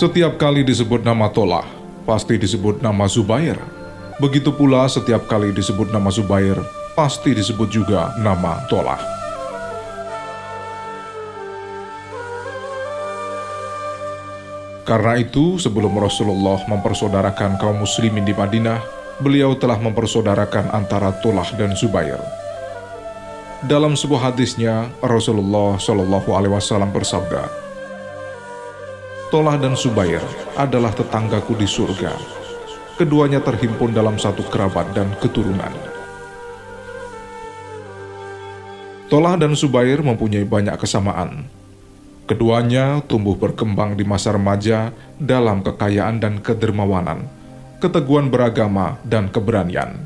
Setiap kali disebut nama Tolah, pasti disebut nama Zubair. Begitu pula setiap kali disebut nama Zubair, pasti disebut juga nama Tolah. Karena itu, sebelum Rasulullah mempersaudarakan kaum muslimin di Madinah, beliau telah mempersaudarakan antara Tolah dan Zubair. Dalam sebuah hadisnya, Rasulullah Shallallahu Alaihi Wasallam bersabda, Tolah dan Zubair adalah tetanggaku di surga. Keduanya terhimpun dalam satu kerabat dan keturunan. Tolah dan Zubair mempunyai banyak kesamaan, Keduanya tumbuh berkembang di masa remaja dalam kekayaan dan kedermawanan, keteguhan beragama, dan keberanian.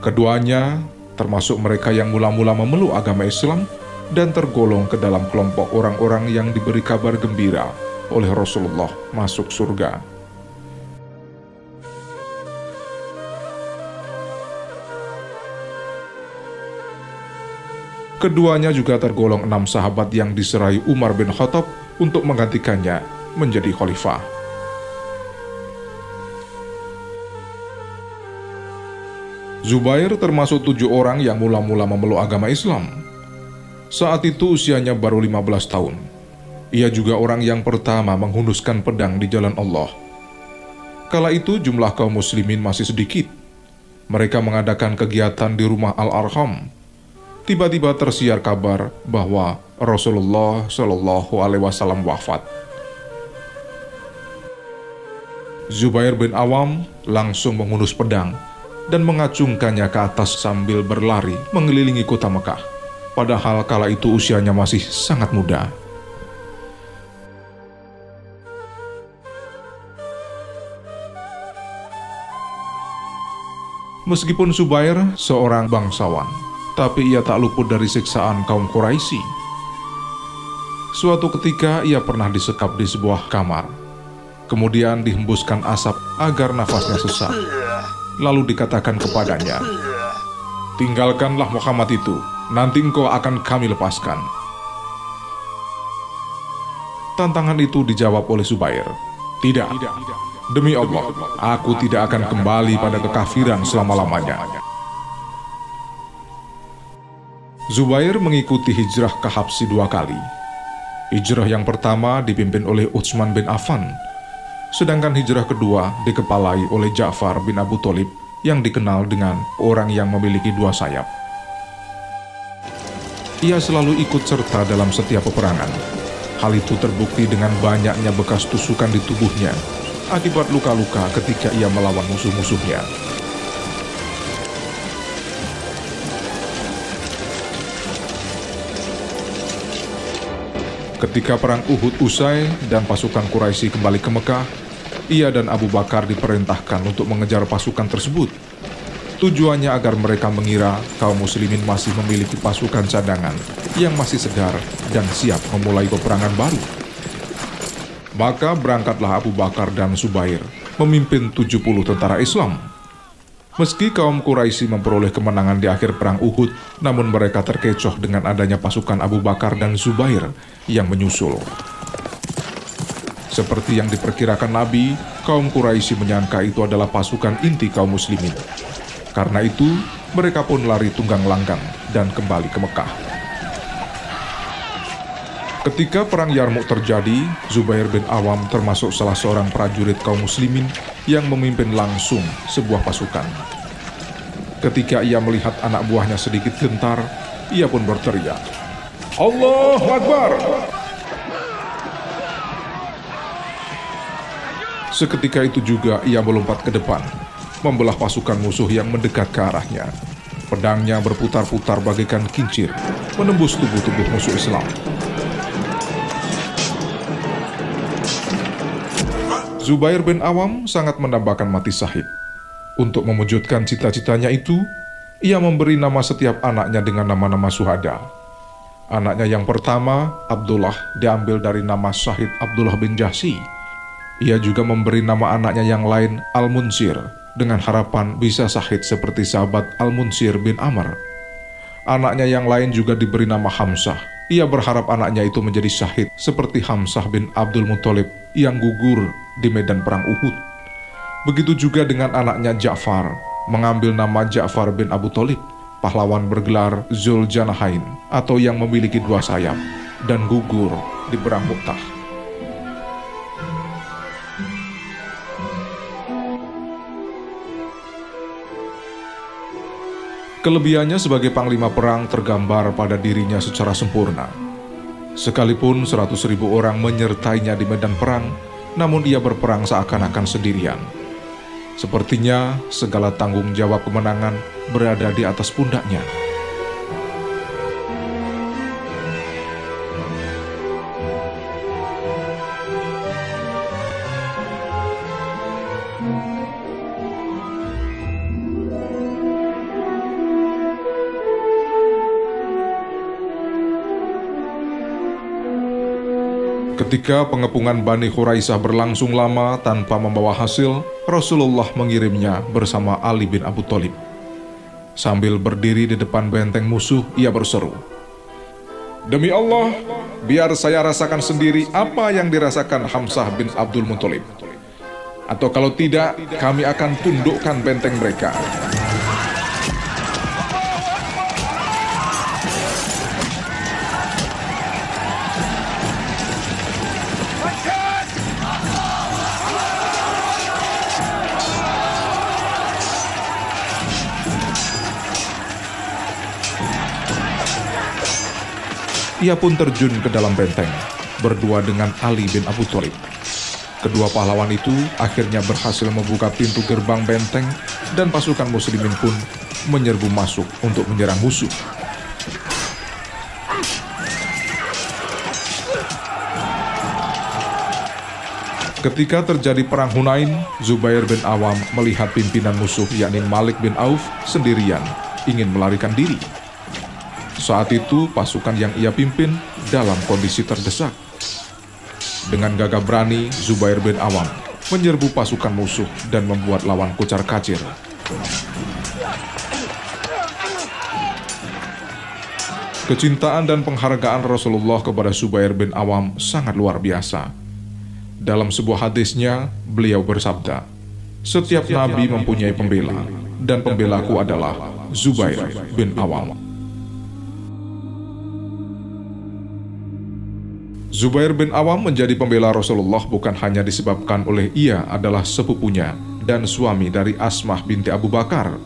Keduanya termasuk mereka yang mula-mula memeluk agama Islam dan tergolong ke dalam kelompok orang-orang yang diberi kabar gembira oleh Rasulullah masuk surga. Keduanya juga tergolong enam sahabat yang diserai Umar bin Khattab untuk menggantikannya menjadi khalifah. Zubair termasuk tujuh orang yang mula-mula memeluk agama Islam. Saat itu usianya baru 15 tahun. Ia juga orang yang pertama menghunuskan pedang di jalan Allah. Kala itu jumlah kaum muslimin masih sedikit. Mereka mengadakan kegiatan di rumah Al-Arham, tiba-tiba tersiar kabar bahwa Rasulullah Shallallahu Alaihi Wasallam wafat. Zubair bin Awam langsung menghunus pedang dan mengacungkannya ke atas sambil berlari mengelilingi kota Mekah. Padahal kala itu usianya masih sangat muda. Meskipun Zubair seorang bangsawan, tapi ia tak luput dari siksaan kaum Quraisy. Suatu ketika ia pernah disekap di sebuah kamar, kemudian dihembuskan asap agar nafasnya sesak. Lalu dikatakan kepadanya, "Tinggalkanlah Muhammad itu, nanti engkau akan kami lepaskan." Tantangan itu dijawab oleh Zubair, "Tidak, demi Allah, aku tidak akan kembali pada kekafiran selama-lamanya." Zubair mengikuti hijrah ke Habsi dua kali. Hijrah yang pertama dipimpin oleh Utsman bin Affan, sedangkan hijrah kedua dikepalai oleh Ja'far bin Abu Talib yang dikenal dengan orang yang memiliki dua sayap. Ia selalu ikut serta dalam setiap peperangan. Hal itu terbukti dengan banyaknya bekas tusukan di tubuhnya akibat luka-luka ketika ia melawan musuh-musuhnya. Ketika perang Uhud usai dan pasukan Quraisy kembali ke Mekah, ia dan Abu Bakar diperintahkan untuk mengejar pasukan tersebut. Tujuannya agar mereka mengira kaum muslimin masih memiliki pasukan cadangan yang masih segar dan siap memulai peperangan baru. Maka berangkatlah Abu Bakar dan Subair memimpin 70 tentara Islam Meski kaum Quraisy memperoleh kemenangan di akhir perang Uhud, namun mereka terkecoh dengan adanya pasukan Abu Bakar dan Zubair yang menyusul. Seperti yang diperkirakan Nabi, kaum Quraisy menyangka itu adalah pasukan inti kaum muslimin. Karena itu, mereka pun lari tunggang langgang dan kembali ke Mekah. Ketika perang Yarmuk terjadi, Zubair bin Awam termasuk salah seorang prajurit kaum muslimin yang memimpin langsung sebuah pasukan. Ketika ia melihat anak buahnya sedikit gentar, ia pun berteriak, Allah Akbar! Seketika itu juga ia melompat ke depan, membelah pasukan musuh yang mendekat ke arahnya. Pedangnya berputar-putar bagaikan kincir, menembus tubuh-tubuh musuh Islam. Zubair bin Awam sangat mendambakan mati syahid. Untuk mewujudkan cita-citanya itu, ia memberi nama setiap anaknya dengan nama-nama suhada. Anaknya yang pertama, Abdullah, diambil dari nama Syahid Abdullah bin Jahsi. Ia juga memberi nama anaknya yang lain Al-Munsir dengan harapan bisa sahid seperti sahabat Al-Munsir bin Amr. Anaknya yang lain juga diberi nama Hamzah. Ia berharap anaknya itu menjadi syahid seperti Hamzah bin Abdul Muthalib yang gugur di medan perang Uhud. Begitu juga dengan anaknya Ja'far, mengambil nama Ja'far bin Abu Talib, pahlawan bergelar Zuljanahain atau yang memiliki dua sayap dan gugur di perang Mu'tah. Kelebihannya sebagai panglima perang tergambar pada dirinya secara sempurna. Sekalipun seratus ribu orang menyertainya di medan perang, namun ia berperang seakan-akan sendirian. Sepertinya segala tanggung jawab kemenangan berada di atas pundaknya. Ketika pengepungan Bani Khuraisah berlangsung lama tanpa membawa hasil, Rasulullah mengirimnya bersama Ali bin Abu Thalib. Sambil berdiri di depan benteng musuh, ia berseru, Demi Allah, biar saya rasakan sendiri apa yang dirasakan Hamzah bin Abdul Muthalib. Atau kalau tidak, kami akan tundukkan benteng mereka. Ia pun terjun ke dalam benteng, berdua dengan Ali bin Abu Thalib. Kedua pahlawan itu akhirnya berhasil membuka pintu gerbang benteng dan pasukan muslimin pun menyerbu masuk untuk menyerang musuh. Ketika terjadi perang Hunain, Zubair bin Awam melihat pimpinan musuh yakni Malik bin Auf sendirian ingin melarikan diri. Saat itu pasukan yang ia pimpin dalam kondisi terdesak. Dengan gagah berani, Zubair bin Awam menyerbu pasukan musuh dan membuat lawan kucar kacir. Kecintaan dan penghargaan Rasulullah kepada Zubair bin Awam sangat luar biasa. Dalam sebuah hadisnya, beliau bersabda, "Setiap nabi mempunyai pembela, dan pembelaku adalah Zubair bin Awam." Zubair bin Awam menjadi pembela Rasulullah bukan hanya disebabkan oleh ia adalah sepupunya dan suami dari Asmah binti Abu Bakar,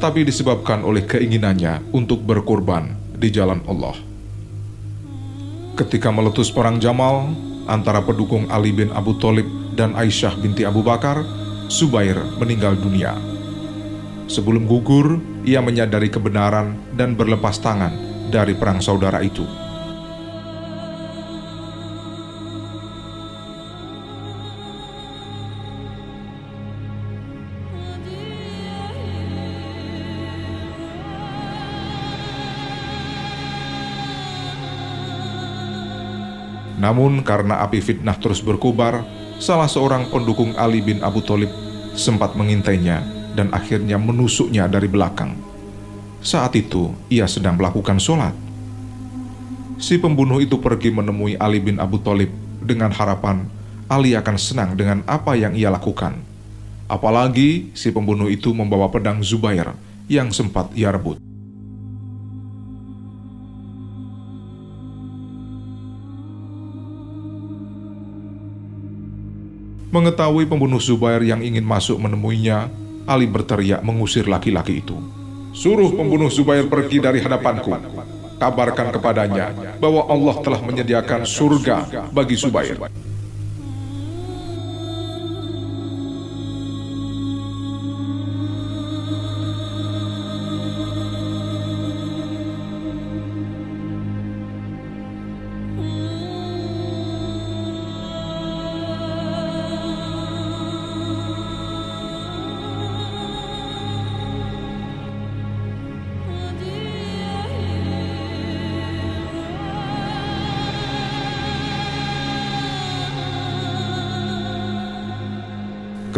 tapi disebabkan oleh keinginannya untuk berkorban di jalan Allah. Ketika meletus perang Jamal antara pendukung Ali bin Abu Thalib dan Aisyah binti Abu Bakar, Zubair meninggal dunia. Sebelum gugur, ia menyadari kebenaran dan berlepas tangan dari perang saudara itu. Namun karena api fitnah terus berkobar, salah seorang pendukung Ali bin Abu Thalib sempat mengintainya dan akhirnya menusuknya dari belakang. Saat itu, ia sedang melakukan sholat. Si pembunuh itu pergi menemui Ali bin Abu Thalib dengan harapan Ali akan senang dengan apa yang ia lakukan. Apalagi si pembunuh itu membawa pedang Zubair yang sempat ia rebut. Mengetahui pembunuh Zubair yang ingin masuk menemuinya, Ali berteriak mengusir laki-laki itu. Suruh pembunuh Zubair pergi dari hadapanku. Kabarkan kepadanya bahwa Allah telah menyediakan surga bagi Zubair.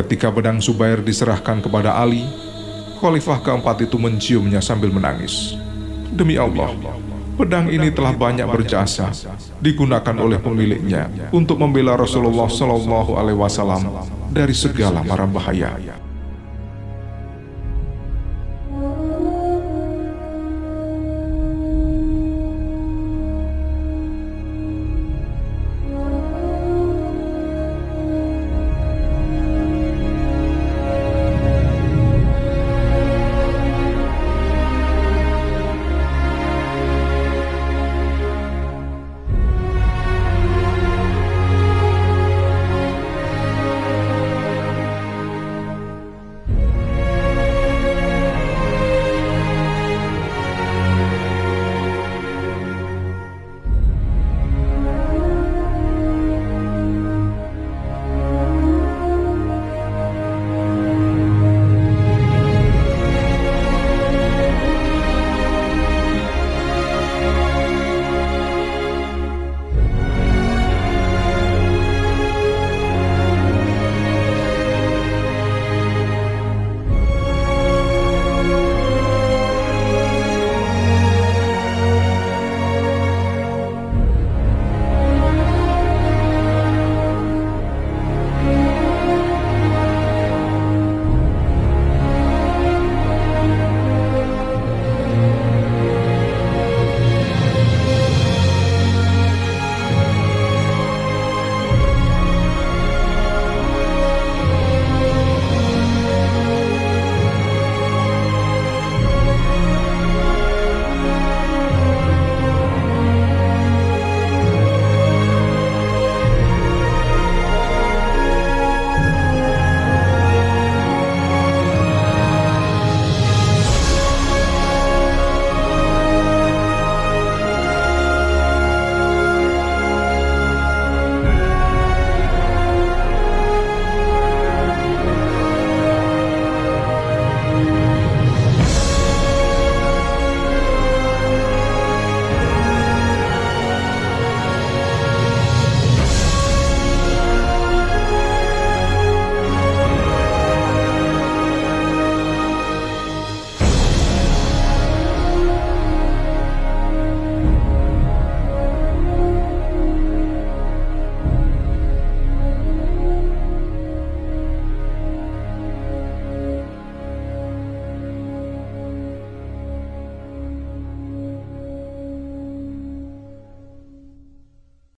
Ketika pedang Subair diserahkan kepada Ali, Khalifah keempat itu menciumnya sambil menangis. Demi Allah, pedang ini telah banyak berjasa digunakan oleh pemiliknya untuk membela Rasulullah Shallallahu Alaihi Wasallam dari segala mara bahaya.